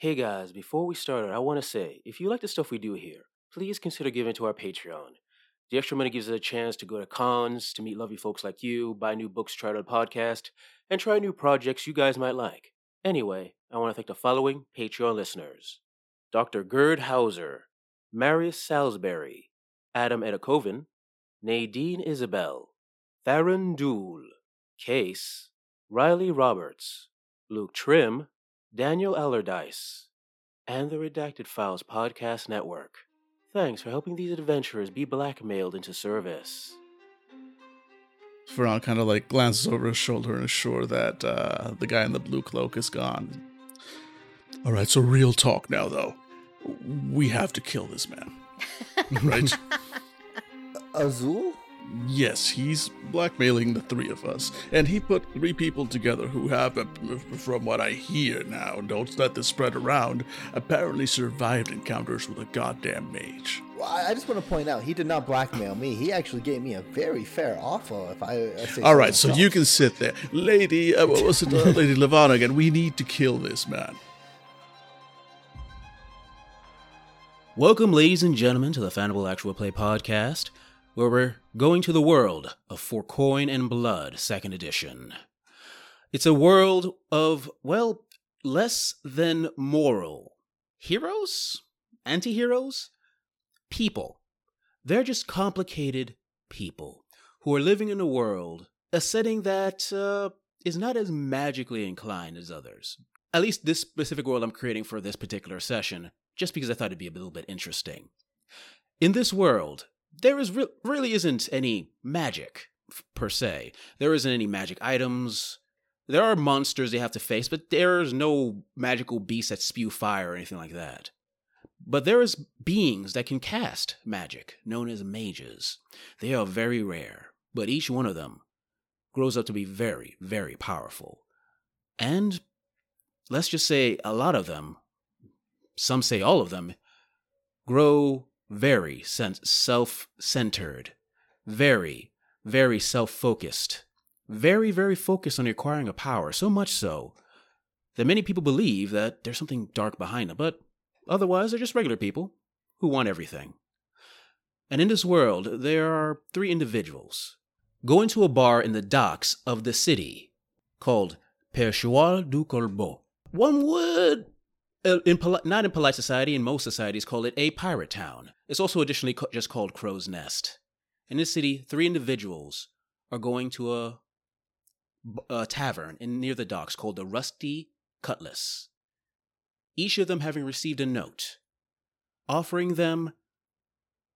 Hey guys, before we start, I want to say if you like the stuff we do here, please consider giving to our Patreon. The extra money gives us a chance to go to cons, to meet lovely folks like you, buy new books, try out podcast, and try new projects you guys might like. Anyway, I want to thank the following Patreon listeners Dr. Gerd Hauser, Marius Salisbury, Adam Edakoven, Nadine Isabel, Theron Dool, Case, Riley Roberts, Luke Trim, Daniel Allardyce, and the Redacted Files Podcast Network. Thanks for helping these adventurers be blackmailed into service. Ferran kind of like glances over his shoulder and is sure that uh, the guy in the blue cloak is gone. All right, so real talk now, though. We have to kill this man, right? Azul? Yes, he's blackmailing the three of us, and he put three people together who have, uh, from what I hear now, don't let this spread around, apparently survived encounters with a goddamn mage. Well, I I just want to point out, he did not blackmail me. He actually gave me a very fair offer. If I, I say All right, so myself. you can sit there, lady. Uh, what was it, uh, Lady Levana again? We need to kill this man. Welcome, ladies and gentlemen, to the Fanable Actual Play Podcast, where we're going to the world of For Coin and Blood, second edition. It's a world of, well, less than moral heroes, anti heroes, people. They're just complicated people who are living in a world, a setting that uh, is not as magically inclined as others. At least this specific world I'm creating for this particular session, just because I thought it'd be a little bit interesting. In this world, there is re- really isn't any magic per se. There isn't any magic items. There are monsters they have to face, but there's no magical beasts that spew fire or anything like that. But there is beings that can cast magic, known as mages. They are very rare, but each one of them grows up to be very, very powerful. And let's just say a lot of them, some say all of them, grow very self centered, very, very self focused, very, very focused on acquiring a power, so much so that many people believe that there's something dark behind them, but otherwise they're just regular people who want everything. And in this world, there are three individuals. Go into a bar in the docks of the city called Perchoir du Corbeau. One would, Uh, in poli- not in polite society, in most societies, call it a pirate town. It's also additionally co- just called Crow's Nest. In this city, three individuals are going to a, a tavern in near the docks called the Rusty Cutlass. Each of them having received a note offering them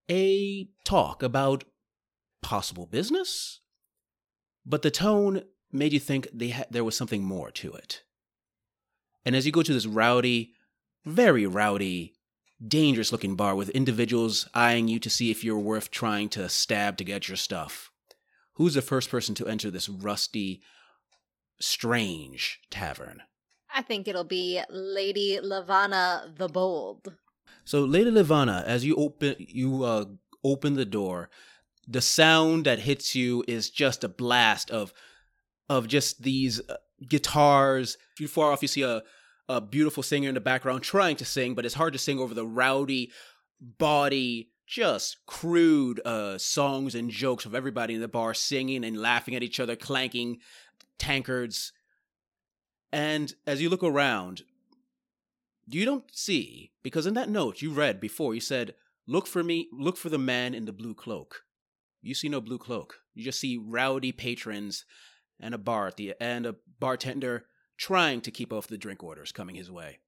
a talk about possible business, but the tone made you think they ha- there was something more to it. And as you go to this rowdy, very rowdy, dangerous looking bar with individuals eyeing you to see if you're worth trying to stab to get your stuff, who's the first person to enter this rusty, strange tavern? I think it'll be Lady Lavana the Bold. So, Lady Levana, as you open you uh, open the door, the sound that hits you is just a blast of of just these uh, guitars. If you far off, you see a a beautiful singer in the background trying to sing, but it's hard to sing over the rowdy, bawdy, just crude uh, songs and jokes of everybody in the bar singing and laughing at each other, clanking tankards. And as you look around, you don't see because in that note you read before you said look for me look for the man in the blue cloak you see no blue cloak you just see rowdy patrons and a bar at the and a bartender trying to keep off the drink orders coming his way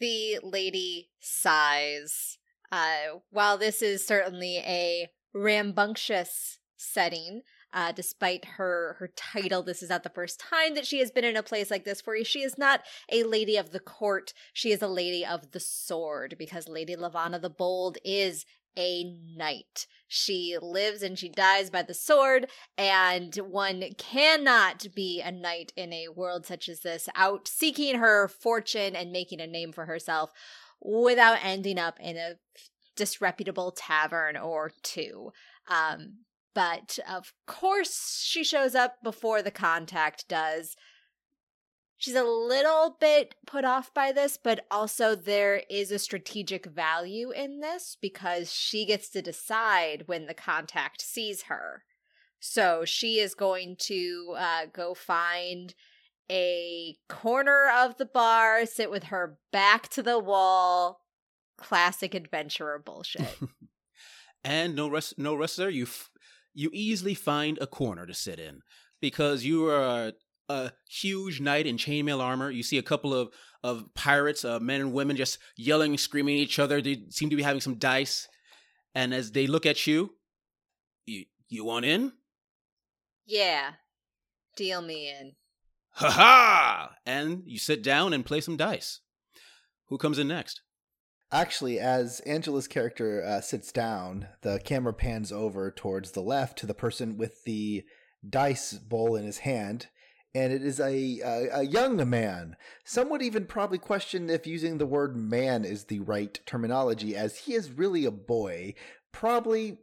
The lady sighs. Uh, while this is certainly a rambunctious setting, uh, despite her her title, this is not the first time that she has been in a place like this. Where she is not a lady of the court; she is a lady of the sword, because Lady Lavana the Bold is a knight. She lives and she dies by the sword, and one cannot be a knight in a world such as this, out seeking her fortune and making a name for herself without ending up in a disreputable tavern or two. Um, but of course, she shows up before the contact does. she's a little bit put off by this, but also there is a strategic value in this because she gets to decide when the contact sees her. So she is going to uh, go find a corner of the bar, sit with her back to the wall. Classic adventurer bullshit. and no rest, no rest there. You f- you easily find a corner to sit in because you are a, a huge knight in chainmail armor. You see a couple of of pirates, uh, men and women, just yelling, screaming at each other. They seem to be having some dice, and as they look at you, you you want in? Yeah, deal me in. Ha ha! And you sit down and play some dice. Who comes in next? Actually, as Angela's character uh, sits down, the camera pans over towards the left to the person with the dice bowl in his hand, and it is a, a, a young man. Some would even probably question if using the word man is the right terminology, as he is really a boy, probably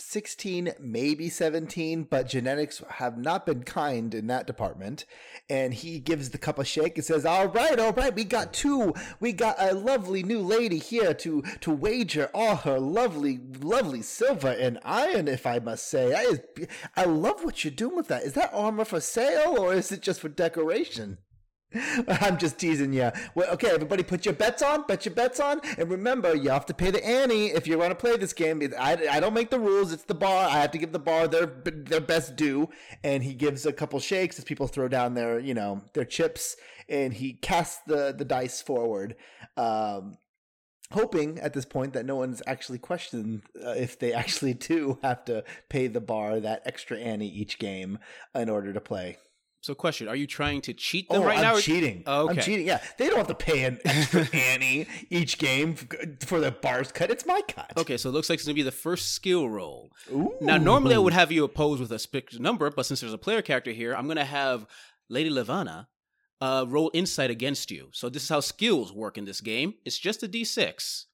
16, maybe 17, but genetics have not been kind in that department. And he gives the cup a shake and says, All right, all right, we got two. We got a lovely new lady here to, to wager all her lovely, lovely silver and iron, if I must say. I, I love what you're doing with that. Is that armor for sale or is it just for decoration? I'm just teasing you. Well, okay, everybody, put your bets on. Bet your bets on, and remember, you have to pay the ante if you want to play this game. I, I don't make the rules; it's the bar. I have to give the bar their their best due. And he gives a couple shakes as people throw down their you know their chips, and he casts the the dice forward. Um, hoping at this point that no one's actually questioned uh, if they actually do have to pay the bar that extra ante each game in order to play. So, question: Are you trying to cheat them oh, right I'm now? cheating. Oh, okay. I'm cheating. Yeah, they don't have to pay an extra ante each game for the bars cut. It's my cut. Okay, so it looks like it's gonna be the first skill roll. Ooh. Now, normally I would have you oppose with a specific number, but since there's a player character here, I'm gonna have Lady Levana uh, roll insight against you. So this is how skills work in this game. It's just a d6,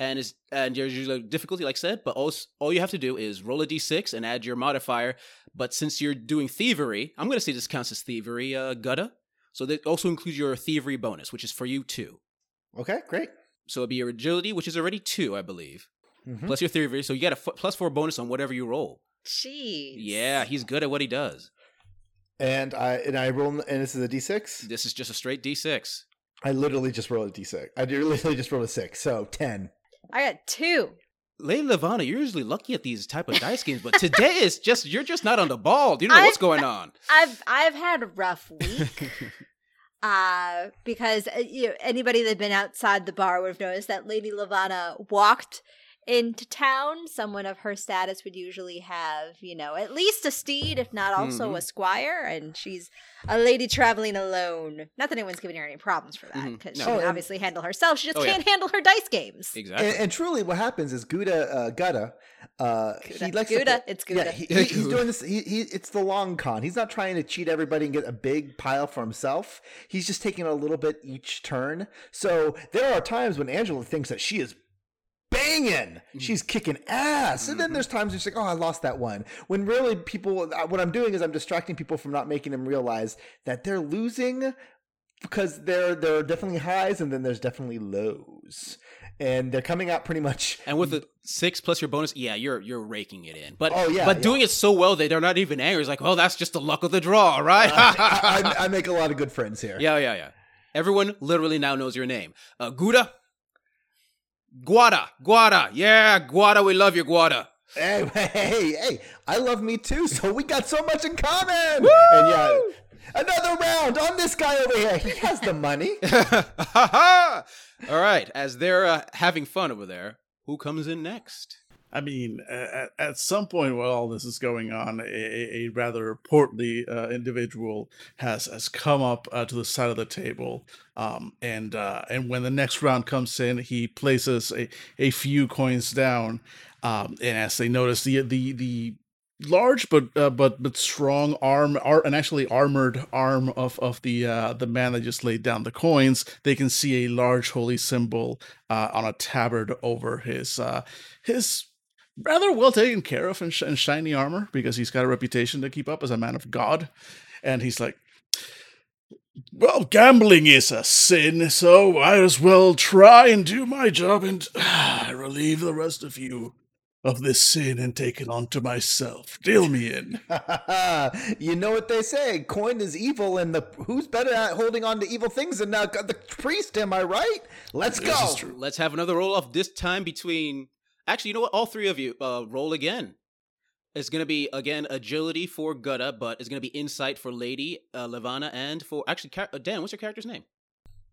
and it's and there's usually difficulty, like I said, but all all you have to do is roll a d6 and add your modifier. But since you're doing thievery, I'm gonna say this counts as thievery, uh, Gutta. So that also includes your thievery bonus, which is for you too. Okay, great. So it'd be your agility, which is already two, I believe, Mhm. plus your thievery. So you get a f- plus four bonus on whatever you roll. Jeez. Yeah, he's good at what he does. And I and I roll and this is a d6. This is just a straight d6. I literally just rolled a d6. I literally just rolled a six, so ten. I got two. Lady Levana, you're usually lucky at these type of dice games, but today is just you're just not on the ball. You don't know what's going on. I've I've had a rough week. uh because uh, you know, anybody that's been outside the bar would have noticed that Lady Lavana walked into town. Someone of her status would usually have, you know, at least a steed, if not also Mhm. a squire, and she's a lady traveling alone. Not that anyone's giving her any problems for that, because No. she Oh, can and- obviously handle herself. She just Oh, can't handle her dice games. exactly. And, and truly, what happens is Gouda uh, Gutta. Uh, he likes Gouda, to it's Gouda. Yeah, he, he- he's doing this. He, he, it's the long con. He's not trying to cheat everybody and get a big pile for himself. He's just taking a little bit each turn. So there are times when Angela thinks that she is banging, she's kicking ass, and then there's times it's like, oh, I lost that one. When really people, uh, what I'm doing is I'm distracting people from not making them realize that they're losing because there there are definitely highs and then there's definitely lows, and they're coming out pretty much. and with the six plus your bonus, yeah, you're you're raking it in. But Oh, yeah, but yeah. doing it so well that they're not even angry. It's like, oh, that's just the luck of the draw, right? I, I, I make a lot of good friends here. yeah, yeah, yeah. Everyone literally now knows your name. Uh, Gouda, Guada, Guada, yeah, Guada. We love you, Guada. Hey, hey, hey! I love me too, so we got so much in common. And yeah, another round on this guy over here. He has the money. All right, as they're uh, having fun over there, who comes in next? I mean, at, at some point while all this is going on, a, a rather portly uh, individual has has come up uh, to the side of the table, um, and uh, and when the next round comes in, he places a, a few coins down, um, and as they notice the the the large but uh, but but strong arm ar- and actually armored arm of of the uh the man that just laid down the coins they can see a large holy symbol uh on a tabard over his his rather well taken care of in, sh- in shiny armor because he's got a reputation to keep up as a man of god and he's like Well, gambling is a sin, so I as well try and do my job and relieve the rest of you of this sin and take it onto myself. Deal me in. you know what they say: coin is evil, and the who's better at holding on to evil things than uh, the priest? Am I right? Let's This go. true. Let's have another roll off. This time between. Actually, you know what? All three of you uh, roll again. It's gonna be again agility for Gutta, but it's gonna be insight for Lady uh, Levana and for actually Ca- uh, Dan. What's your character's name?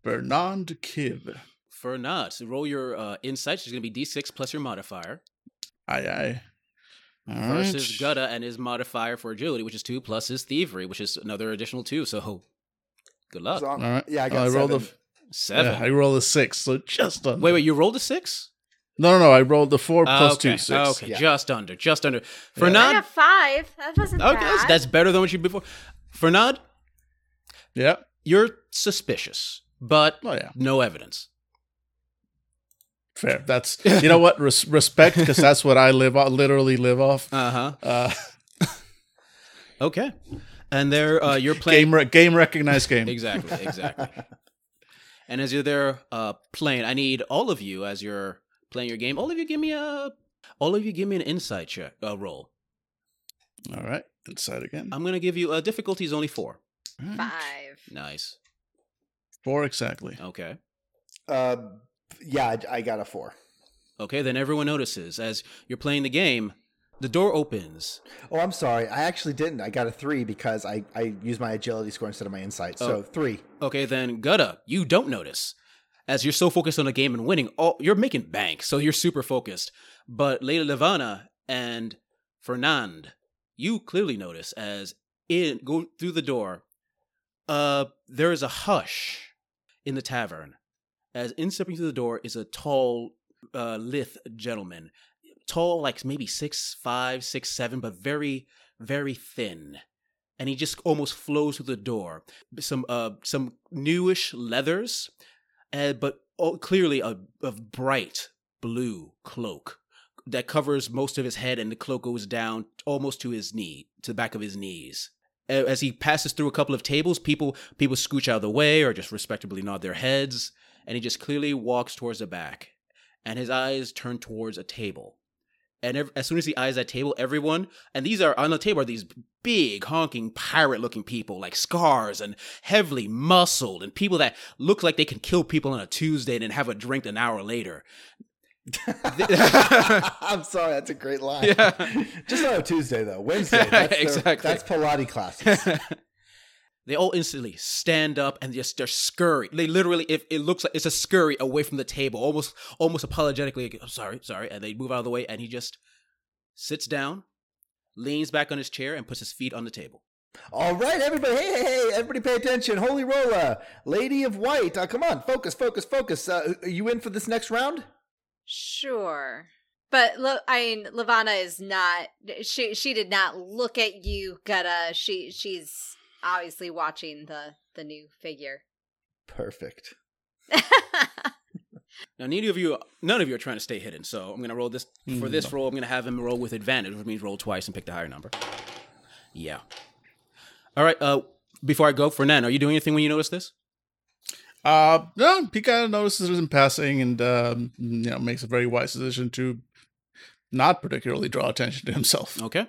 Bernard Kiv. Fernand. So roll your uh, insight. It's gonna be D6 plus your modifier Aye, aye. All versus right. Gutta and his modifier for agility, which is two plus his thievery, which is another additional two. So good luck. So I'm- All right. Yeah, I I got rolled a seven. Seven. Yeah, I rolled a six, so just under. Wait, wait. You rolled a six? No, no, no. I rolled the four plus okay. two, six. Okay, Yeah. just under, just under. For I not got five. That wasn't Okay, bad. that's, that's better than what you before. Fernand, Yeah. you're suspicious, but Oh, yeah. no evidence. Fair. That's you know what Res- respect because that's what I live off, literally live off. Uh-huh. Uh huh. Okay. And there uh you're playing game re- game recognized game. Exactly, exactly. and as you're there uh playing, I need all of you as you're playing your game. All of you give me a all of you give me an insight check uh, roll. All right, inside again. I'm going to give you uh difficulty is only 4. All right. five. Nice. Four exactly. Okay. Uh, yeah, I, I got a four. Okay, then everyone notices as you're playing the game, the door opens. Oh, I'm sorry. I actually didn't. I got a three because I, I used my agility score instead of my insight. So Oh. three. Okay, then Gutta, you don't notice. As you're so focused on the game and winning, oh, you're making bank, so you're super focused. But Lady Levana and Fernand, you clearly notice as in go through the door, uh, there is a hush in the tavern. As in stepping through the door is a tall, uh, lithe gentleman, tall like maybe six five, six seven, but very, very thin and he just almost flows through the door. Some uh some newish leathers, uh, but oh, clearly a, a bright blue cloak that covers most of his head, and the cloak goes down almost to his knee, to the back of his knees. Uh, As he passes through a couple of tables, people people scooch out of the way or just respectably nod their heads, and he just clearly walks towards the back, and his eyes turn towards a table. And ev- as soon as he eyes that table, everyone, and these are on the table are these big honking pirate looking people like scars and heavily muscled and people that look like they can kill people on a Tuesday and then have a drink an hour later. I'm sorry. That's a great line. Yeah. Just on a Tuesday though. Wednesday. That's their- Exactly. That's Pilates classes. They all instantly stand up and just they're scurry. They literally, if it looks like it's a scurry away from the table, almost almost apologetically. like, I'm sorry, sorry, and they move out of the way, and he just sits down, leans back on his chair, and puts his feet on the table. All right, everybody. Hey, hey, hey! Everybody, pay attention. Holy rolla, Lady of White. Uh, come on, focus, focus, focus. Uh, are you in for this next round? Sure. But look, I mean, Lavana is not. She she did not look at you, Gutta. She she's obviously watching the the new figure. Perfect. Now, neither of you, none of you are trying to stay hidden. So I'm gonna roll this for this roll. I'm gonna have him roll with advantage, which means roll twice and pick the higher number. Yeah. All right. Uh, before I go, Fernand, are you doing anything when you notice this? Uh, no, he kind of notices it in passing, and um, you know makes a very wise decision to not particularly draw attention to himself. Okay.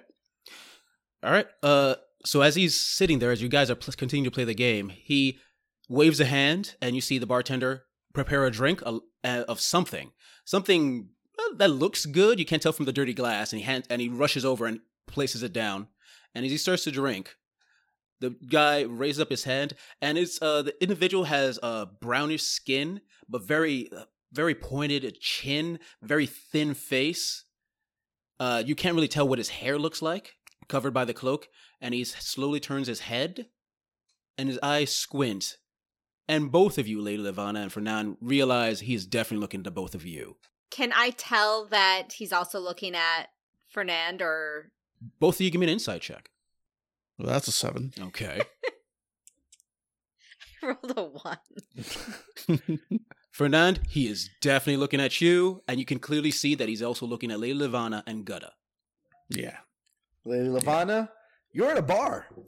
All right. Uh, so as he's sitting there, as you guys are pl- continuing to play the game, he waves a hand, and you see the bartender prepare a drink uh, uh, of something, something uh, that looks good. You can't tell from the dirty glass, and he hand- and he rushes over and places it down. And as he starts to drink, the guy raises up his hand, and it's uh the individual has a uh, brownish skin, but very uh, very pointed chin, very thin face. Uh, you can't really tell what his hair looks like, covered by the cloak, and he slowly turns his head, and his eyes squint. And both of you, Lady Levana and Fernand, realize he's definitely looking to both of you. Can I tell that he's also looking at Fernand or Both of you give me an insight check. Well, that's a seven. Okay. I rolled a one? Fernand, he is definitely looking at you, and you can clearly see that he's also looking at Lady Levana and Gutta. yeah. Lady Lavana, you're in a bar.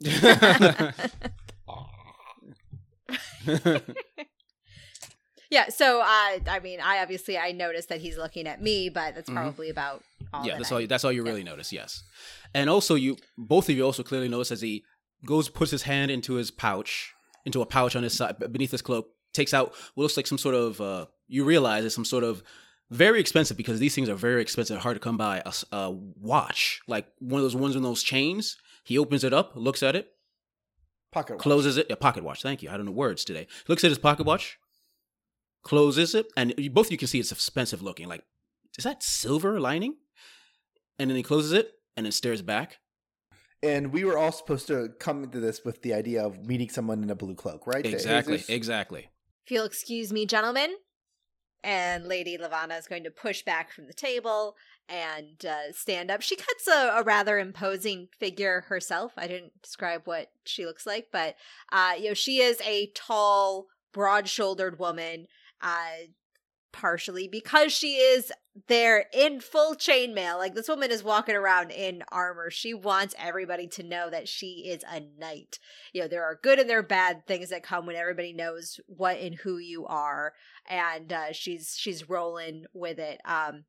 yeah. So, uh, I mean, I obviously I noticed that he's looking at me, but that's Mhm. probably about all. yeah, that that's I- all. That's all you really notice. Yes, and also you both of you also clearly notice as he goes puts his hand into his pouch, into a pouch on his side beneath his cloak, takes out what looks like some sort of. Uh, you realize it's some sort of very expensive because these things are very expensive, hard to come by. A watch, like one of those ones with those chains. He opens it up, looks at it, Pocket watch. closes it. A pocket watch. Thank you. I don't know words today. Looks at his pocket watch, closes it, and you, both you can see it's expensive looking. Like, is that silver lining? And then he closes it and then stares back. And we were all supposed to come into this with the idea of meeting someone in a blue cloak, right? Exactly. Exactly. If you'll excuse me, gentlemen. And Lady Lavana is going to push back from the table and uh, stand up. She cuts a, a rather imposing figure herself. I didn't describe what she looks like, but uh, you know, she is a tall, broad-shouldered woman. Uh, partially because she is there in full chainmail. Like this woman is walking around in armor. She wants everybody to know that she is a knight. You know, there are good and there are bad things that come when everybody knows what and who you are. And uh, she's she's rolling with it. Um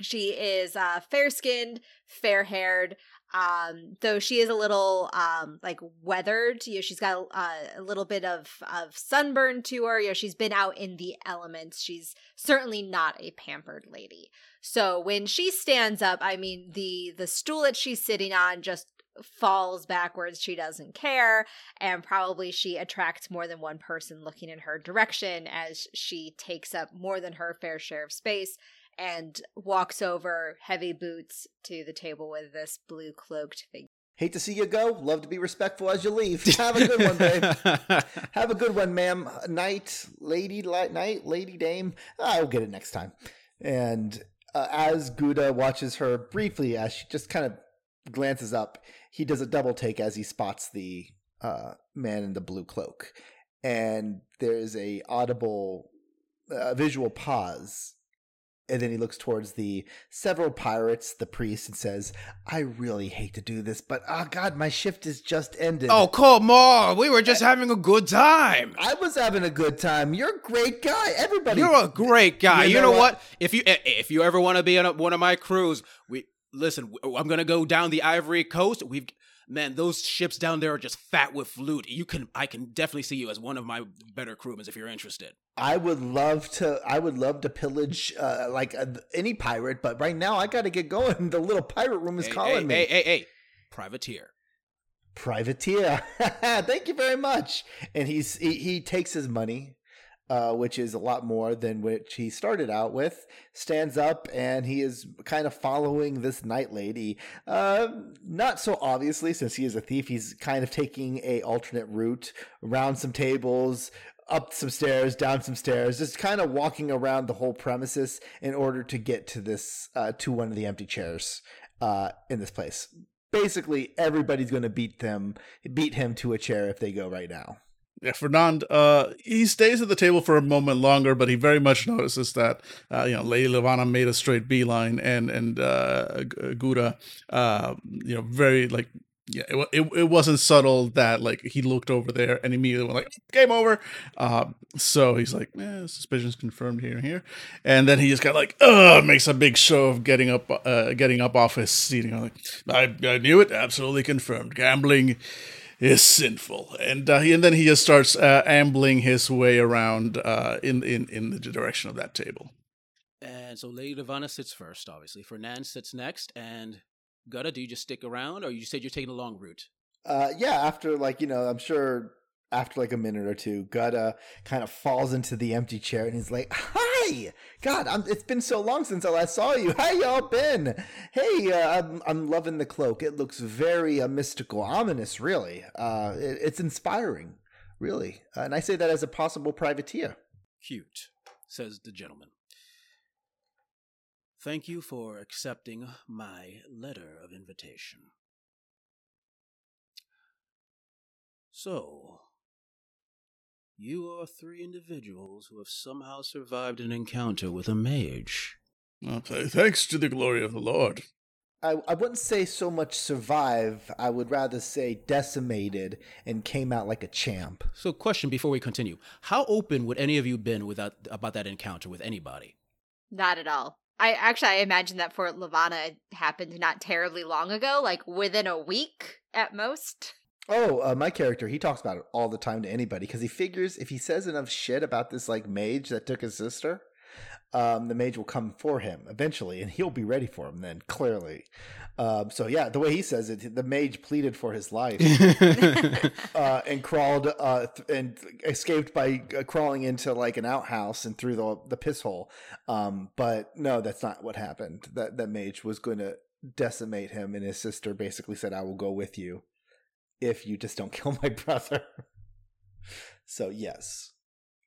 she is uh fair skinned, fair haired, um though she is a little um like weathered you know she's got uh, a little bit of of sunburn to her you know she's been out in the elements she's certainly not a pampered lady. So when she stands up i mean the the stool that she's sitting on just falls backwards she doesn't care and probably she attracts more than one person looking in her direction as she takes up more than her fair share of space and walks over heavy boots to the table with this blue cloaked figure. Hate to see you go. Love to be respectful as you leave. Have a good one, babe. Have a good one, ma'am. Knight, lady, li- knight, lady, dame. I'll get it next time. And uh, as Gouda watches her briefly, as she just kind of glances up, he does a double take as he spots the uh, man in the blue cloak, and there's a audible uh, visual pause. And then he looks towards the several pirates, the priest, and says, I really hate to do this, but oh god, my shift has just ended. oh, come on. We were just eh, having a good time. I was having a good time. You're a great guy. Everybody. You're a great guy. You You, know know, what? what? If you eh, eh if you ever want to be on one of my crews, we listen. I'm gonna go down the Ivory Coast. We've man, those ships down there are just fat with loot. You can I can definitely see you as one of my better crewmen if you're interested. I would love to. I would love to pillage uh, like uh, any pirate, but right now I got to get going. The little pirate room is hey, calling hey, me. Hey, hey, hey, privateer. Privateer. Thank you very much. And he's he, he takes his money, uh, which is a lot more than which he started out with. Stands up and he is kind of following this night lady. Uh, not so obviously, since he is a thief. He's kind of taking a alternate route around some tables. Up some stairs, down some stairs, just kind of walking around the whole premises in order to get to this, uh, to one of the empty chairs uh, in this place. Basically everybody's going to beat them beat him to a chair if they go right now. Yeah, Fernand, uh, he stays at the table for a moment longer, but he very much notices that, uh, you know, Lady Lavana made a straight beeline and, and, uh, G- Gouda, uh, you know, very, like, yeah, it, it, it wasn't subtle that, like, he looked over there and immediately went, like, game over. Uh, so he's like, eh, suspicions confirmed here and here. And then he just got, like, uh, makes a big show of getting up, uh, getting up off his seat. Know, like, I, I knew it, absolutely confirmed. Gambling is sinful, and uh, he, and then he just starts uh, ambling his way around uh, in in in the direction of that table. And so Lady Lavana sits first, obviously. Fernand sits next, and Gutta, do you just stick around, or you said you're taking a long route? uh yeah after like you know i'm sure after like a minute or two gutta kind of falls into the empty chair and he's like hi! God I'm, it's been so long since i last saw you. How y'all been? Hey uh, I'm, I'm loving the cloak. It looks very uh, mystical ominous really. Uh it, it's inspiring really. Uh, and i say that as a possible privateer. Cute, says the gentleman. Thank you for accepting my letter of invitation. So, you are three individuals who have somehow survived an encounter with a mage. Well, th- thanks to the glory of the Lord. I, I wouldn't say so much survive. I would rather say decimated and came out like a champ. So, question before we continue: How open would any of you been without about that encounter with anybody? Not at all. I actually I imagine that for Levana happened not terribly long ago, like within a week at most. Oh, uh, my character, he talks about it all the time to anybody because he figures if he says enough shit about this like mage that took his sister, um, the mage will come for him eventually, and he'll be ready for him then. Clearly, um, so yeah, the way he says it, the mage pleaded for his life uh, and crawled uh, th- and escaped by uh, crawling into like an outhouse and through the the piss hole. Um, but no, that's not what happened. That that mage was going to decimate him, and his sister basically said, "I will go with you if you just don't kill my brother." so yes,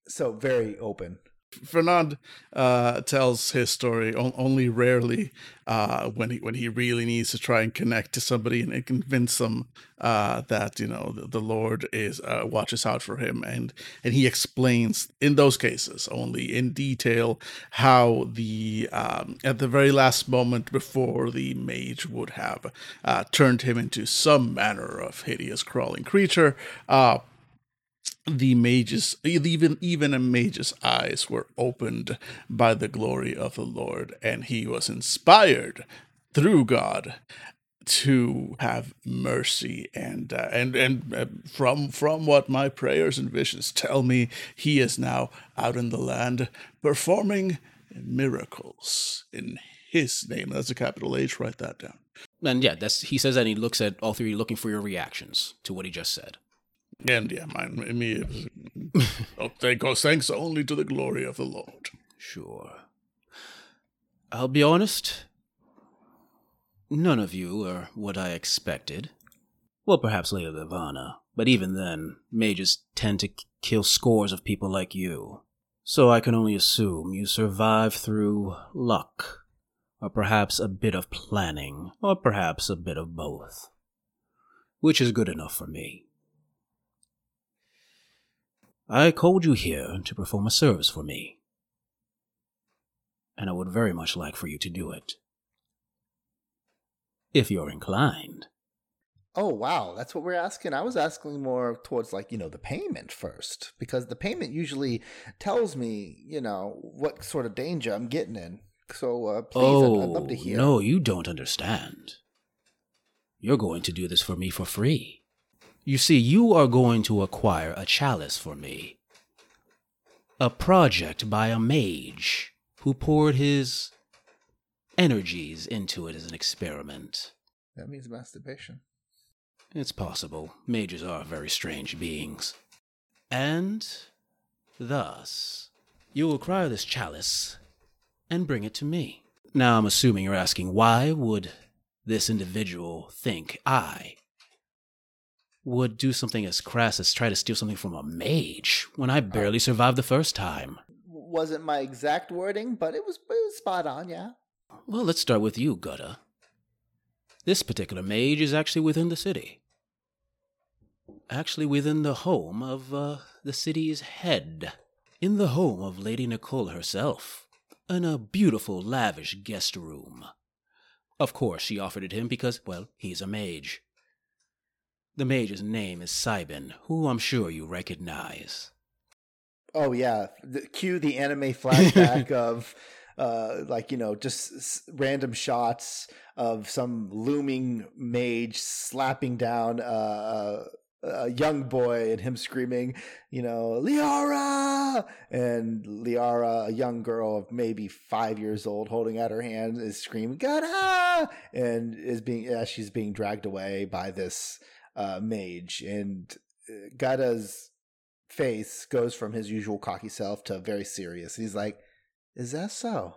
so very open. Fernand uh, tells his story only rarely uh, when he when he really needs to try and connect to somebody and, convince them uh, that you know the, the Lord is uh, watches out for him. And and he explains in those cases only in detail how the um, at the very last moment before the mage would have uh, turned him into some manner of hideous crawling creature uh, the mage's even even a mage's eyes were opened by the glory of the Lord, and he was inspired through God to have mercy and uh, and and uh, from from what my prayers and visions tell me he is now out in the land performing miracles in his name. That's a capital H write that down. And yeah that's he says that he looks at all three looking for your reactions to what he just said and yeah, mine, me, oh, thank God, thanks only to the glory of the Lord. Sure. I'll be honest. None of you are what I expected. Well, perhaps Lady Levana, but even then, mages tend to kill scores of people like you. So I can only assume you survive through luck, or perhaps a bit of planning, or perhaps a bit of both. Which is good enough for me. I called you here to perform a service for me. And I would very much like for you to do it. If you're inclined. Oh, wow. That's what we're asking. I was asking more towards, like, you know, the payment first, because the payment usually tells me, you know, what sort of danger I'm getting in. So, uh, please, oh, I'd, I'd love to hear. No, you don't understand. You're going to do this for me for free. You see, you are going to acquire a chalice for me. A project by a mage who poured his energies into it as an experiment. That means masturbation. It's possible. Mages are very strange beings. And thus, you will acquire this chalice and bring it to me. Now, I'm assuming you're asking why would this individual think I would do something as crass as try to steal something from a mage when I barely survived the first time. Wasn't my exact wording, but it was, it was spot on, yeah. Well, let's start with you, Gutta. This particular mage is actually within the city. Actually, within the home of uh, the city's head. In the home of Lady Nicole herself. In a beautiful, lavish guest room. Of course, she offered it him because, well, he's a mage. The mage's name is Cybin, who I'm sure you recognize. Oh yeah, the, cue the anime flashback of uh, like you know just s- random shots of some looming mage slapping down uh, a young boy and him screaming, you know, Liara, and Liara, a young girl of maybe five years old, holding out her hand, is screaming "Gada!" and is being as she's being dragged away by this uh, mage, and uh, Gada's face goes from his usual cocky self to very serious. He's like, "Is that so?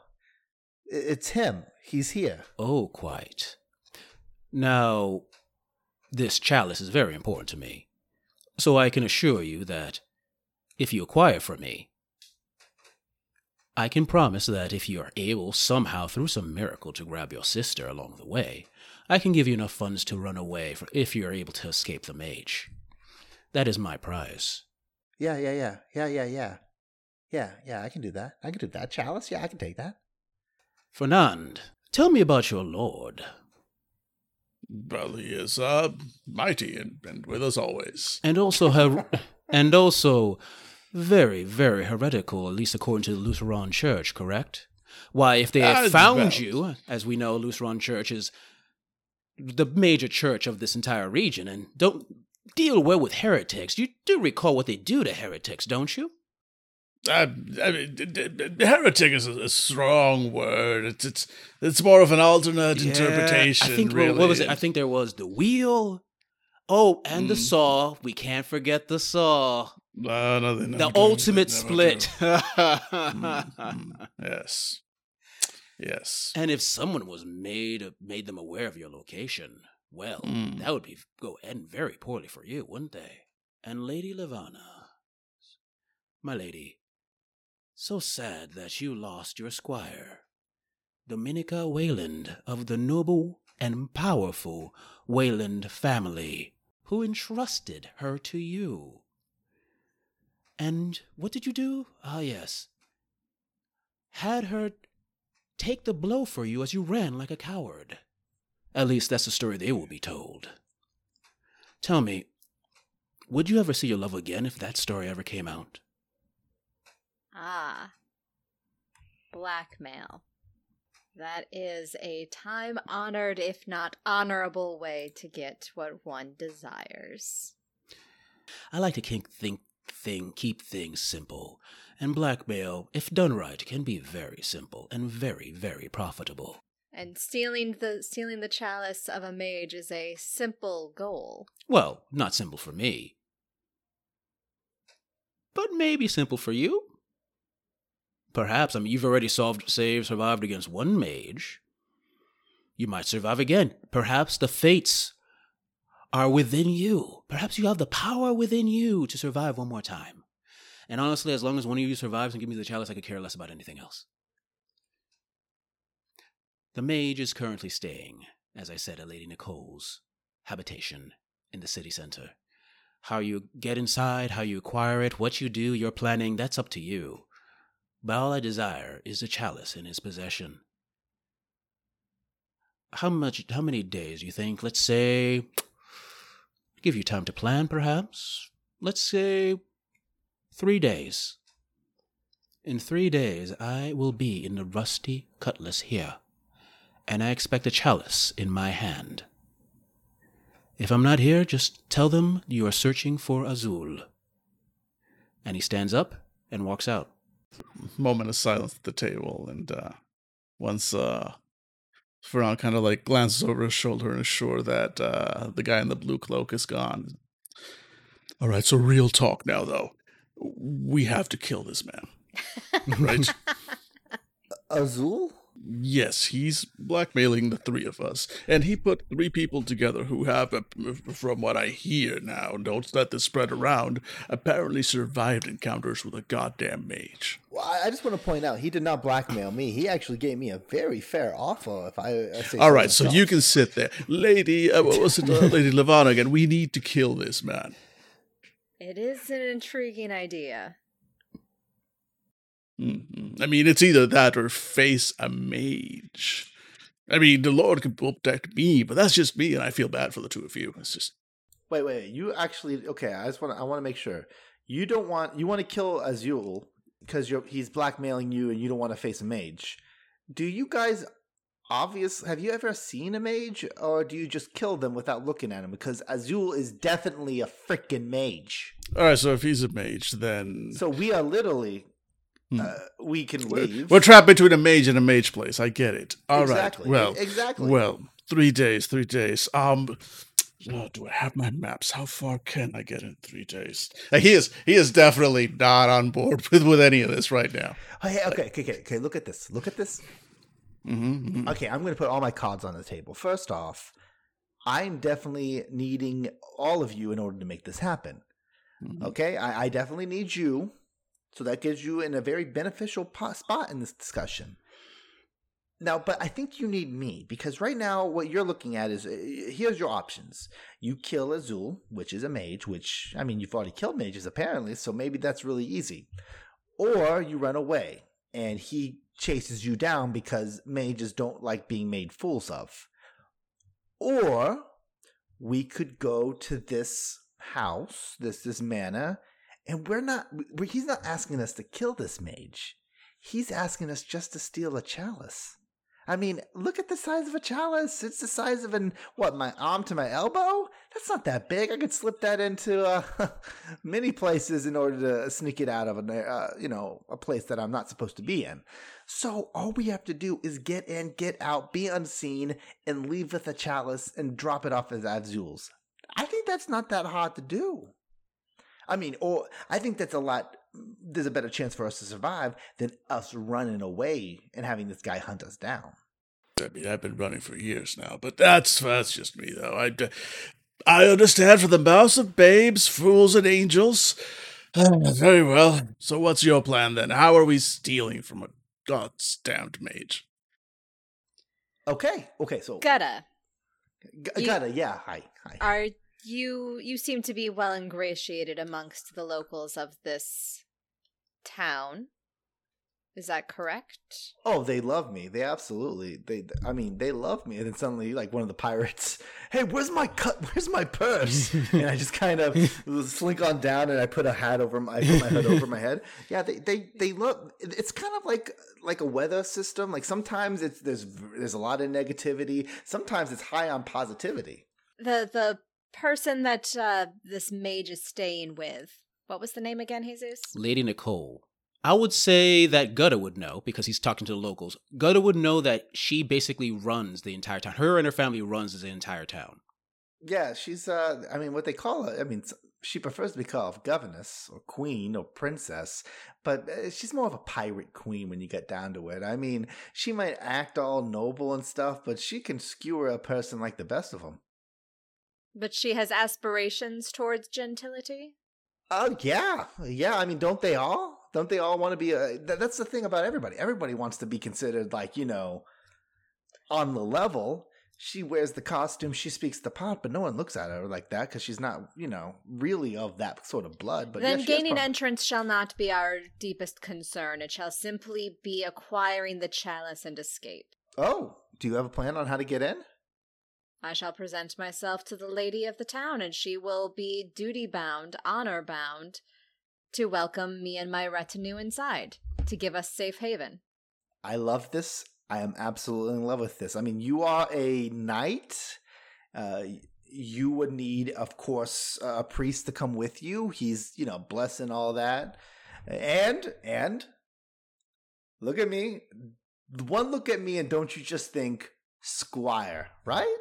It's him. He's here." Oh, quite. Now, this chalice is very important to me, so I can assure you that if you acquire from me, I can promise that if you are able somehow through some miracle to grab your sister along the way, I can give you enough funds to run away for if you're able to escape the mage. That is my prize. Yeah, yeah, yeah, yeah, yeah, yeah, yeah, yeah. I can do that. I can do that. Chalice. Yeah, I can take that. Fernand, tell me about your lord. Well, he is uh, mighty and, and with us always. And also her, and also very, very heretical, at least according to the Lutheran Church, correct? Why, if they had found well- you, as we know, Lutheran Church is the major church of this entire region, and don't deal well with heretics. You do recall what they do to heretics, don't you? Uh, I mean, d- d- d- heretic is a, a strong word. It's it's it's more of an alternate Yeah, interpretation. I think really. what was it? I think there was the wheel. Oh, and the Mm. saw. We can't forget the saw. Uh, no, the ultimate split. Mm, mm, yes, yes. And if someone was made made them aware of your location, well, Mm. that would be go end very poorly for you, wouldn't they? And Lady Levana, my lady, so sad that you lost your squire, Dominica Wayland of the noble and powerful Wayland family, who entrusted her to you. And what did you do? Ah, yes. Had her take the blow for you as you ran like a coward. At least that's the story they will be told. Tell me, would you ever see your love again if that story ever came out? Ah. Blackmail. That is a time honored, if not honorable, way to get what one desires. I like to think thing keep things simple, and blackmail, if done right, can be very simple and very, very profitable. And stealing the stealing the chalice of a mage is a simple goal. Well, not simple for me. But maybe simple for you. Perhaps, I mean, you've already solved, saved, survived against one mage. You might survive again. Perhaps the fates are within you. Perhaps you have the power within you to survive one more time. And honestly, as long as one of you survives and gives me the chalice, I could care less about anything else. The mage is currently staying, as I said, at Lady Nicole's habitation in the city center. How you get inside, how you acquire it, what you do, your planning, that's up to you. But all I desire is the chalice in his possession. How much how many days you think? Let's say give you time to plan perhaps. Let's say 3 days. In 3 days I will be in the rusty cutlass here, and I expect a chalice in my hand. If I'm not here, just tell them you are searching for Azul. And he stands up and walks out. Moment of silence at the table, and uh, once uh, Ferran kind of like glances over his shoulder and is sure that uh, the guy in the blue cloak is gone. All right, so real talk now, though. We have to kill this man, right? Azul? Yes, he's blackmailing the three of us. And he put three people together who have, uh, from what I hear now, don't let this spread around, apparently survived encounters with a goddamn mage. Well, I I just want to point out he did not blackmail me. He actually gave me a very fair offer. If I, I say All right, so myself. you can sit there. Lady, uh, what was it, uh, Lady Levana again? We need to kill this man. It is an intriguing idea. Mhm. I mean, it's either that or face a mage. I mean, the Lord can protect me, but that's just me, and I feel bad for the two of you. It's just Wait, wait. You actually okay? I just want I want to make sure you don't want. You want to kill Azul because you're he's blackmailing you, and you don't want to face a mage. Do you guys obvious? Have you ever seen a mage, or do you just kill them without looking at them Because Azul is definitely a freaking mage. all right. So if he's a mage, then So we are literally. Hmm. Uh, we can we're, leave. we're trapped between a mage and a mage place. I get it. All right. exactly. Well, exactly. well, three days. Three days. Um. oh, do I have my maps? How far can I get in three days? Uh, he is he is definitely not on board with, with any of this right now. Oh, hey, okay, okay, okay, okay. Look at this. Look at this. Mm-hmm, Okay, I'm going to put all my cards on the table. First off, I'm definitely needing all of you in order to make this happen. Mm-hmm. Okay, I, I definitely need you. So that gives you in a very beneficial po- spot in this discussion. Now, but I think you need me because right now what you're looking at is uh, here's your options. You kill Azul, which is a mage, which I mean you've already killed mages apparently, so maybe that's really easy. Or you run away and he chases you down because mages don't like being made fools of. Or we could go to this house, this this manor, and we're not. we he's not asking us to kill this mage. He's asking us just to steal a chalice. I mean, look at the size of a chalice. It's the size of an what? My arm to my elbow. That's not that big. I could slip that into uh, many places in order to sneak it out of a uh, you know a place that I'm not supposed to be in. So all we have to do is get in, get out, be unseen, and leave with a chalice and drop it off as Azul's. I think that's not that hard to do. I mean, or I think that's a lot. There's a better chance for us to survive than us running away and having this guy hunt us down. I mean, I've been running for years now, but that's that's just me, though. I, I understand for the mouse of babes, fools, and angels. very well. So, what's your plan then? How are we stealing from a god's damned mage? Okay, okay, so Gutta. G- Gutta, yeah, hi, hi. Are you you seem to be well ingratiated amongst the locals of this town. Is that correct? Oh, they love me. They absolutely. They. I mean, they love me. And then suddenly, like one of the pirates, hey, where's my cut? Where's my purse? and I just kind of slink on down, and I put a hat over my. I put my hood over my head. Yeah, they they they look. It's kind of like like a weather system. Like sometimes it's there's there's a lot of negativity. Sometimes it's high on positivity. The the person that uh, this mage is staying with. What was the name again, Jesus? Lady Nicole. I would say that Gutta would know because he's talking to the locals. Gutta would know that she basically runs the entire town. Her and her family runs the entire town. Yeah, she's. uh I mean, what they call her. I mean, she prefers to be called governess or queen or princess, but uh, she's more of a pirate queen when you get down to it. I mean, she might act all noble and stuff, but she can skewer a person like the best of them. But she has aspirations towards gentility? Oh, yeah. Yeah, I mean, don't they all? Don't they all want to be uh, a. That's the thing about everybody. Everybody wants to be considered, like, you know, on the level. She wears the costume, she speaks the part, but no one looks at her like that because she's not, you know, really of that sort of blood. But then yeah, gaining entrance shall not be our deepest concern. It shall simply be acquiring the chalice and escape. Oh, do you have a plan on how to get in? I shall present myself to the lady of the town, and she will be duty bound, honor bound, to welcome me and my retinue inside, to give us safe haven. I love this. I am absolutely in love with this. I mean, you are a knight. Uh, you would need, of course, a priest to come with you. He's, you know, blessing all that. And, and, look at me. One look at me, and don't you just think squire, right?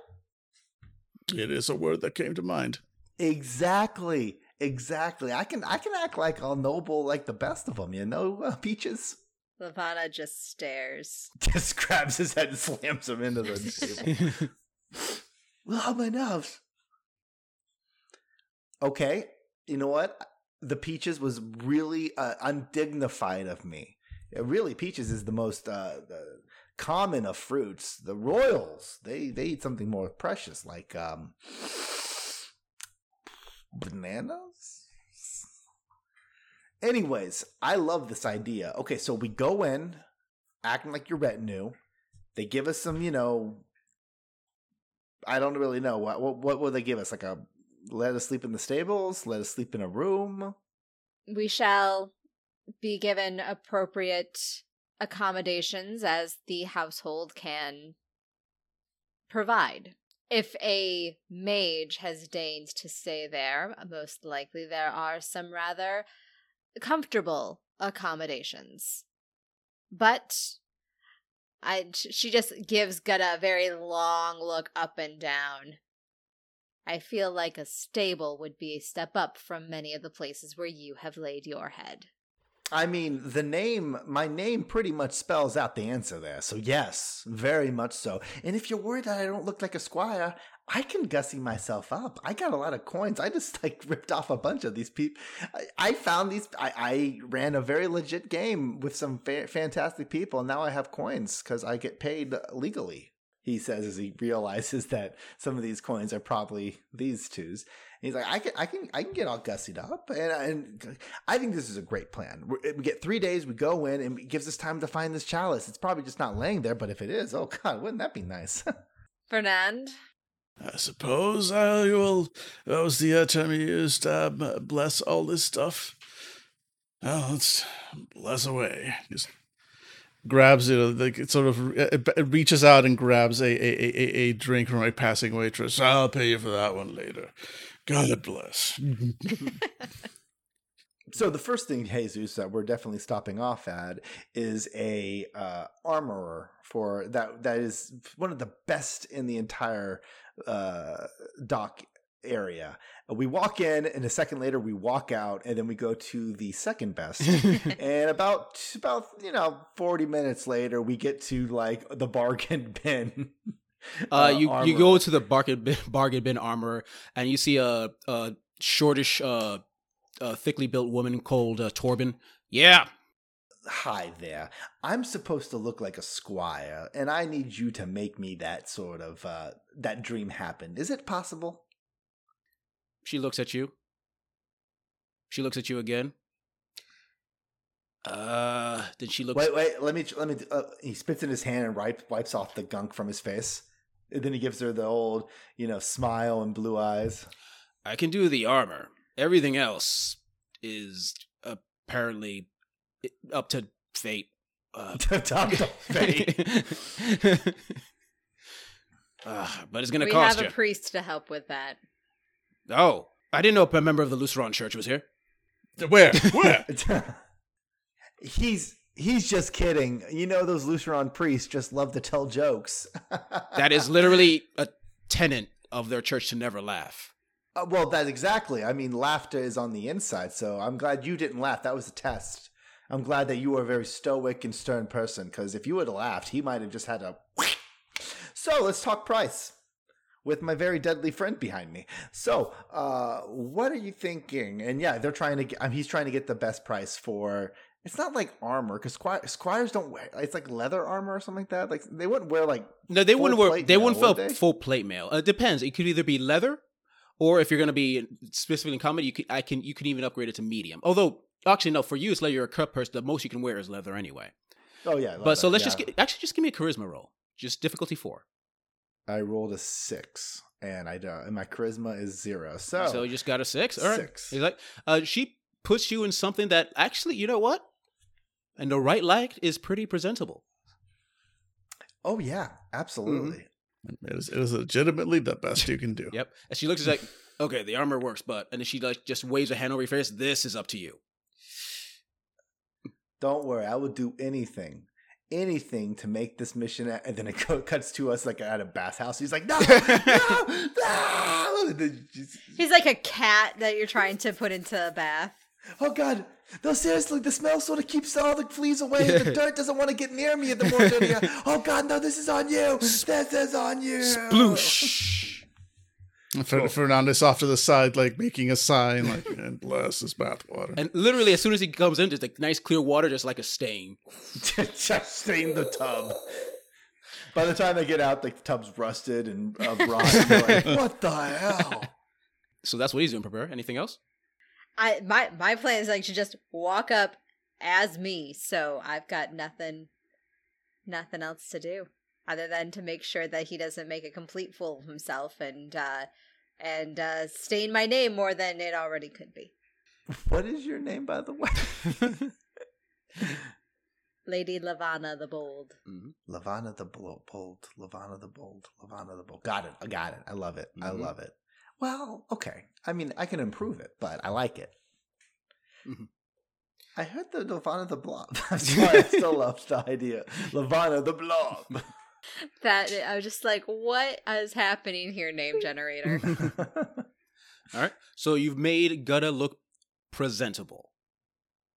It is a word that came to mind. Exactly. Exactly. I can I can act like all noble, like the best of them. You know, uh, peaches. Lavana just stares. Just grabs his head and slams him into the table. oh, my nerves. Okay, you know what? The peaches was really uh, undignified of me. It really, peaches is the most uh, the, common of fruits. The royals, they they eat something more precious, like um, bananas. Anyways, I love this idea. Okay, so we go in, acting like your retinue. They give us some, you know, I don't really know what what what will they give us? Like a let us sleep in the stables, let us sleep in a room. We shall be given appropriate accommodations as the household can provide. If a mage has deigned to stay there, most likely there are some rather comfortable accommodations. But I, she just gives Gutta a very long look up and down. I feel like a stable would be a step up from many of the places where you have laid your head. I mean, the name, my name pretty much spells out the answer there. So, yes, very much so. And if you're worried that I don't look like a squire, I can gussy myself up. I got a lot of coins. I just like ripped off a bunch of these people. I, I, found these, I, I, ran a very legit game with some fa- fantastic people. And now I have coins because I get paid legally he says as he realizes that some of these coins are probably these two's. He's like, I can, I can, I can get all gussied up, and, and I think this is a great plan. we get three days, we go in, and it gives us time to find this chalice. It's probably just not laying there, but if it is, oh god, wouldn't that be nice? Fernand, I suppose I will. That was the uh, term you used. Uh, bless all this stuff. Oh, let's bless away. Just grabs you know, like it sort of it, it reaches out and grabs a, a, a, a drink from a passing waitress. I'll pay you for that one later. God bless. So the first thing, Jesus, that we're definitely stopping off at is a uh, armorer for that. That is one of the best in the entire uh, dock area. We walk in, and a second later we walk out, and then we go to the second best. and about about you know forty minutes later, we get to like the bargain bin. Uh, you you go to the bargain bin, bargain bin armor and you see a, a shortish, uh, uh, thickly built woman called uh, Torben. Yeah, Hi there. I'm supposed to look like a squire, and I need you to make me that sort of uh, that dream happen. Is it possible? she looks at you. She looks at you again. Uh, then she looks. Wait, wait. Let me. Let me. Uh, he spits in his hand and wipe, wipes off the gunk from his face. And then he gives her the old, you know, smile and blue eyes. I can do the armor. Everything else is apparently up to fate. Uh, Top to fate. uh, but it's gonna cost you. we cost have a priest to help with that. oh, I didn't know a member of the Lutheran Church was here. Where? Where? he's he's just kidding. You know, those Lutheran priests just love to tell jokes. That is literally a tenant of their church to never laugh. Uh, well, that's exactly. I mean, laughter is on the inside, so I'm glad you didn't laugh. That was a test. I'm glad that you were a very stoic and stern person, because if you would have laughed, he might have just had a. So let's talk price with my very deadly friend behind me. So, uh, what are you thinking? And yeah, they're trying to get. I mean, he's trying to get the best price for. It's not like armor because squire, squires don't wear. It's like leather armor or something like that. Like they wouldn't wear like. No, they wouldn't wear. They mail, wouldn't would wear they? full plate mail. Uh, it depends. It could either be leather, or if you're going to be specifically in combat, you could. I can. You can even upgrade it to medium. Although, actually, no. For you, it's leather. you're a cut person. The most you can wear is leather anyway. Oh yeah, but so let's yeah. just get, actually just give me a charisma roll. Just difficulty four. I rolled a six, and I don't, and my charisma is zero. So, So you just got a six. All right. Six. He's like, uh, she puts you in something that actually, you know what? And the right light is pretty presentable. oh yeah, absolutely. Mm-hmm. It is, it is legitimately the best you can do. Yep. And she looks at like, okay, the armor works, but and then she like just waves a hand over your face. This is up to you. Don't worry, I will do anything, anything to make this mission. a- And then it co- cuts to us like at a bathhouse. He's like, no, no, no. And then just- He's like a cat that you're trying to put into a bath. Oh god. No, seriously, the smell sort of keeps all the fleas away. The dirt doesn't want to get near me. The more dirty. I- oh God, no! This is on you. This is on you. Sploosh. Fer- Fernand's off to the side, like making a sign, like and bless his bathwater. And literally, as soon as he comes in, just like nice clear water, just like a stain. just stain the tub. By the time they get out, the tub's rusted and uh, rotten. Like, what the hell? So that's what he's doing. Prepare. Anything else? I my my plan is like to just walk up as me, so I've got nothing nothing else to do other than to make sure that he doesn't make a complete fool of himself and uh and uh stain my name more than it already could be. What is your name, by the way? Lady Lavana the Bold. Lavana the Bold. Lavana the Bold. Lavana the Bold. Got it. I got it. I love it. I Mhm. love it. Well, okay. I mean, I can improve it, but I like it. Mhm. I heard the Lavana the Blob. I'm sorry. I still love the idea. Lavana the Blob. That I was just like, what is happening here, name generator? All right. So you've made Gutta look presentable.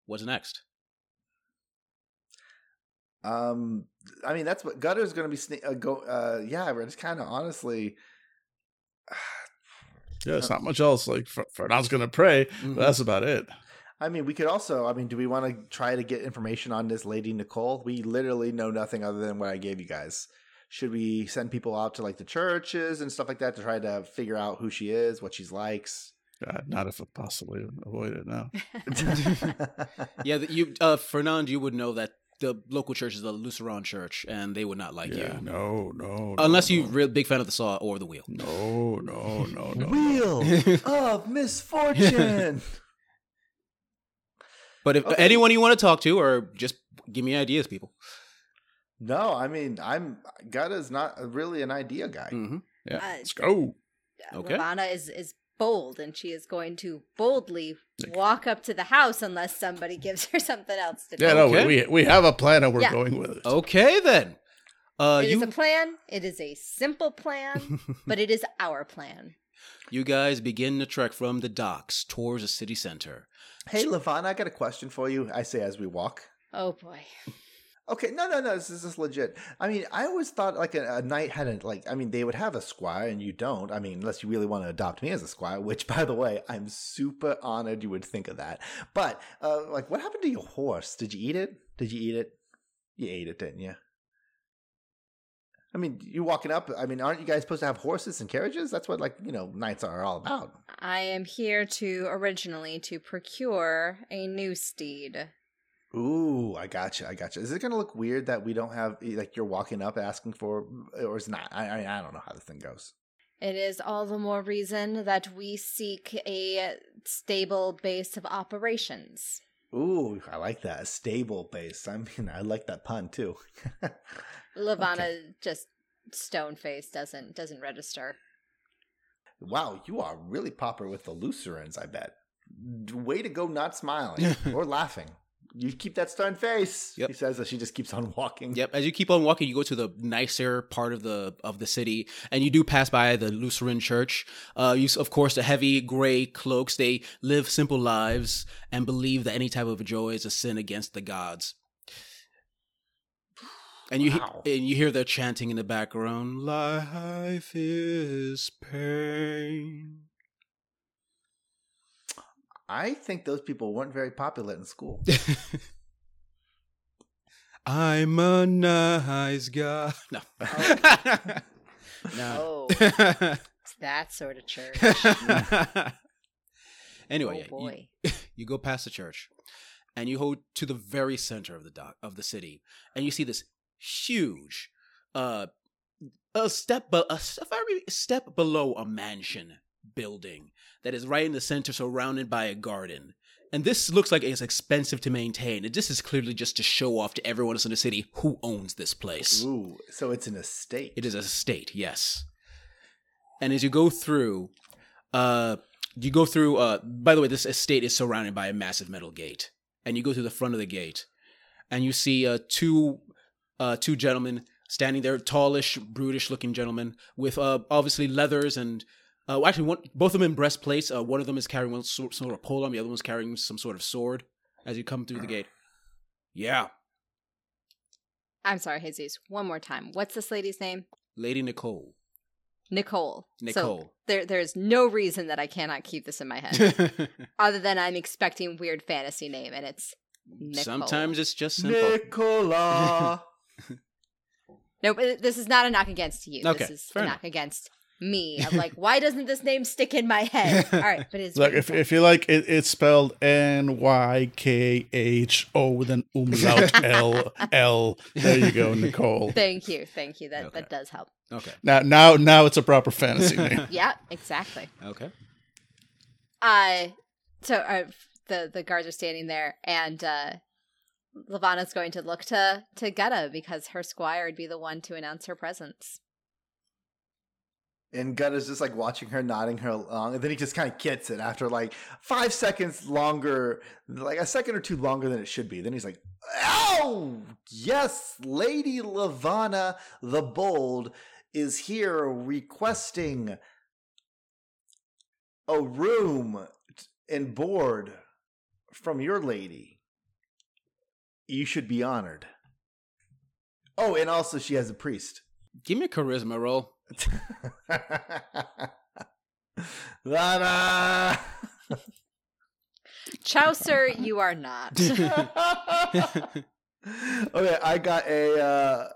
What's next? Um, I mean, that's what Gutter's going to be. Sne- uh, go, uh, yeah, but it's kind of honestly. Yeah, it's not much else. Like Fernand's gonna pray, Mhm. but that's about it. I mean, we could also. I mean, do we want to try to get information on this lady Nicole? We literally know nothing other than what I gave you guys. Should we send people out to like the churches and stuff like that to try to figure out who she is, what she's likes? God, not if possibly avoid it now. Yeah, that you, uh, Fernand, you would know that the local church is the Lutheran church, and they would not like yeah, you no, no. unless no, you're no. a real big fan of the saw or the wheel. No, no, no, no. Wheel of misfortune. But if Okay. anyone you want to talk to, or just give me ideas, people. no, I mean, I'm Gutta's not really an idea guy. hmm Yeah, Uh, let's go. Okay. Ravana is is bold, and she is going to boldly Like- walk up to the house unless somebody gives her something else to do. Yeah, no, Okay. we we have a plan and we're Yeah. going with it. Okay then. Uh, It is you a plan. It is a simple plan, but it is our plan. you guys begin the trek from the docks towards the city center. Hey, Lavana, I got a question for you. I say as we walk. Oh boy. Okay, no, no, no. This is just legit. I mean, I always thought like a, a knight had a like. I mean, they would have a squire, and you don't. I mean, unless you really want to adopt me as a squire. Which, by the way, I'm super honored you would think of that. But uh, like, what happened to your horse? Did you eat it? Did you eat it? You ate it, didn't you? I mean, you walking up. I mean, aren't you guys supposed to have horses and carriages? That's what like you know knights are all about. I am here to originally to procure a new steed. Ooh, I gotcha. I gotcha. Is it gonna look weird that we don't have eh, like you're walking up asking for, or is it not? I I, I don't know how this thing goes. It is all the more reason that we seek a stable base of operations. Ooh, I like that. A stable base. I mean, I like that pun too. Lavana just stone face doesn't doesn't register. wow, you are really popular with the Lutherans, I bet. Way to go not smiling or laughing. You keep that stern face. Yep. He says as she just keeps on walking. Yep. As you keep on walking, you go to the nicer part of the of the city, and you do pass by the Lutheran church. Uh, you, of course, the heavy gray cloaks. They live simple lives and believe that any type of joy is a sin against the gods. And you he- Wow. and you hear their chanting in the background. Life is pain. I think those people weren't very popular in school. I'm a nice guy. No. no. Oh, it's that sort of church. anyway, oh yeah, you- boy. you go past the church and you go to the very center of the dock of the city and you see this huge uh a step be- a, s- a very step below a mansion building that is right in the center surrounded by a garden and this looks like it's expensive to maintain and this is clearly just to show off to everyone else in the city who owns this place Ooh, so it's an estate. it is a estate, yes. And as you go through, uh, you go through. Uh, by the way, this estate is surrounded by a massive metal gate, and you go through the front of the gate, and you see uh, two, uh, two gentlemen standing there, tallish, brutish-looking gentlemen with uh, obviously leathers and. Uh, well, actually, one, both of them in breastplates. Uh, one of them is carrying one sort, sort of pole arm. The other one's carrying some sort of sword. As you come through the gate, yeah, I'm sorry, Jesus. One more time. What's this lady's name? Lady Nicole. Nicole. So Nicole. there, there's no reason that I cannot keep this in my head, other than I'm expecting weird fantasy name, and it's Nicole. Sometimes it's just simple. Nicola. no. But this is not a knock against you. Okay, this is fair a enough. knock against me. I'm like, why doesn't this name stick in my head? All right, but it's Look, if, if you like, it, it's spelled N Y K H O with an umlaut L L. There you go, Nicole. thank you, thank you. That Okay. that does help. Okay. Now, now, now it's a proper fantasy name. Yeah, exactly. Okay. Uh so uh, the the guards are standing there, and uh Lavana's going to look to to Gutta because her squire would be the one to announce her presence. And Gutta's just like watching her, nodding her along, and then he just kind of gets it after like five seconds longer, like a second or two longer than it should be. Then he's like, "Oh, yes, Lady Lavana the Bold is here requesting a room and board from your lady. You should be honored." Oh, and also she has a priest. Give me a charisma roll. Lana. Chaucer, you are not. okay, I got a. uh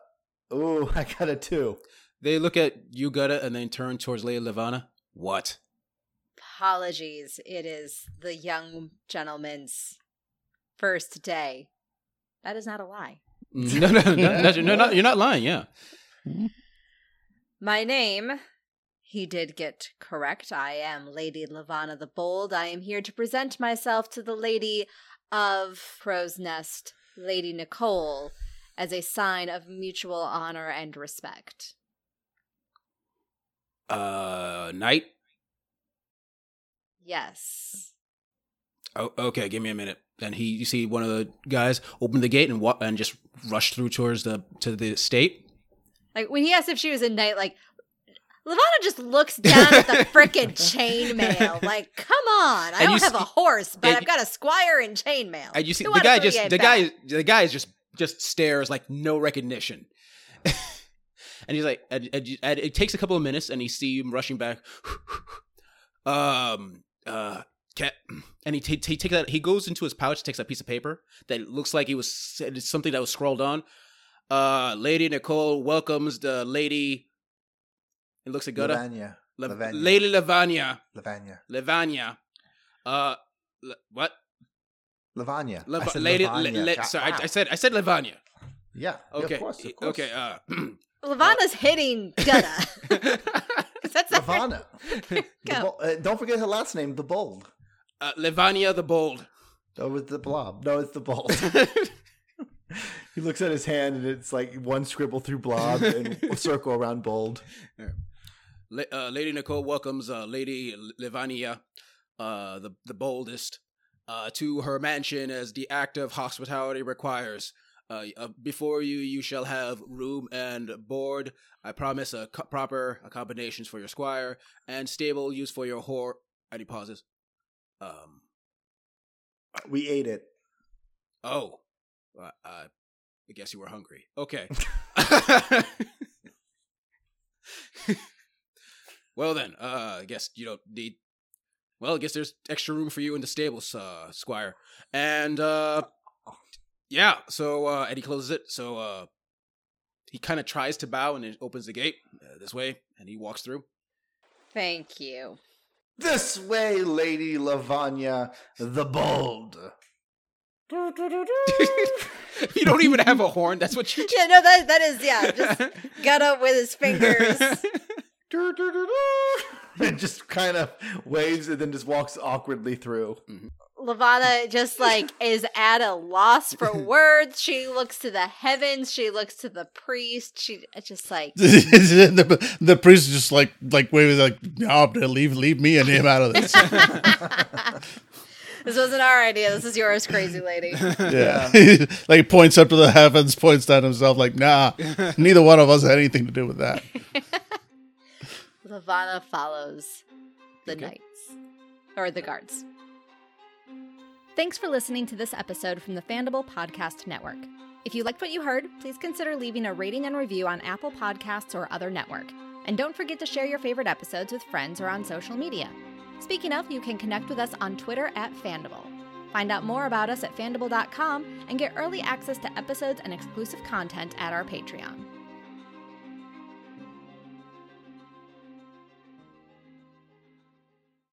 Ooh, I got a two. they look at you, Gutta, and then turn towards Lady Lavana. What? Apologies. It is the young gentleman's first day. That is not a lie. no, no, no, no, no, no, you're not lying. Yeah. My name, he did get correct. I am Lady Lavana the Bold. I am here to present myself to the Lady of Crow's Nest, Lady Nicole, as a sign of mutual honor and respect. Uh, knight? Yes. Oh, okay. Give me a minute. And he, you see, one of the guys open the gate and wa- and just rush through towards the to the estate. Like when he asked if she was a knight, like Lavana just looks down at the frickin' chainmail. Like, come on! I And don't have a horse, but I've got a squire in chainmail. And you see Who the guy just the back? guy the guy is just just stares like no recognition. and he's like, and, and, and it takes a couple of minutes, and you see him rushing back. um, uh, cat, and he t- he take that. He goes into his pouch, takes a piece of paper that looks like it was it's something that was scrawled on. Uh, Lady Nicole welcomes the lady. It looks like Gutta. Lavanya. La- Lavanya. Lady Lavanya. Lavanya. Lavanya. Uh, l- what? Lavanya. I Lav- said Lady. Lavanya. Le- le- God, sorry, I, wow. I said I said Lavanya. Yeah. yeah, Okay. Of course. Of course. Okay. Uh, Lavana's hitting Gutta. 'Cause that's the Lavana. The Go. Uh, don't forget her last name, the Bold. uh, Lavanya the Bold. Oh, it's the blob. No, it's the Bold. he looks at his hand and it's like one scribble through blob and a circle around Bold. La- uh, Lady Nicole welcomes uh, Lady Lavania, uh, the the boldest, uh, to her mansion as the act of hospitality requires. Uh, uh, before you, you shall have room and board. I promise a co- proper accommodations for your squire and stable use for your whore. And he pauses. Um. We ate it. Oh, uh, uh, I guess you were hungry. Okay. well then, uh, I guess you don't need. Well, I guess there's extra room for you in the stables, uh, Squire. And uh, yeah. So uh, and he closes it. So uh, he kind of tries to bow and then opens the gate uh, this way, and he walks through. Thank you. This way, Lady Lavanya, the Bold. you don't even have a horn. That's what you. Yeah, no, that that is yeah. Just Gutta with his fingers. and just kind of waves and then just walks awkwardly through. Mm-hmm. Lavana just like is at a loss for words. She looks to the heavens. She looks to the priest. She just like the, the priest just like like waving like no leave leave me and him out of this this wasn't our idea. This is yours, crazy lady. yeah like he points up to the heavens points down himself like nah neither one of us had anything to do with that Lavana follows the Okay. knights or the guards. Thanks for listening to this episode from the Fandible Podcast Network. If you liked what you heard, please consider leaving a rating and review on Apple Podcasts or other network. And don't forget to share your favorite episodes with friends or on social media. Speaking of, you can connect with us on Twitter at Fandible. Find out more about us at fandible.com and get early access to episodes and exclusive content at our Patreon.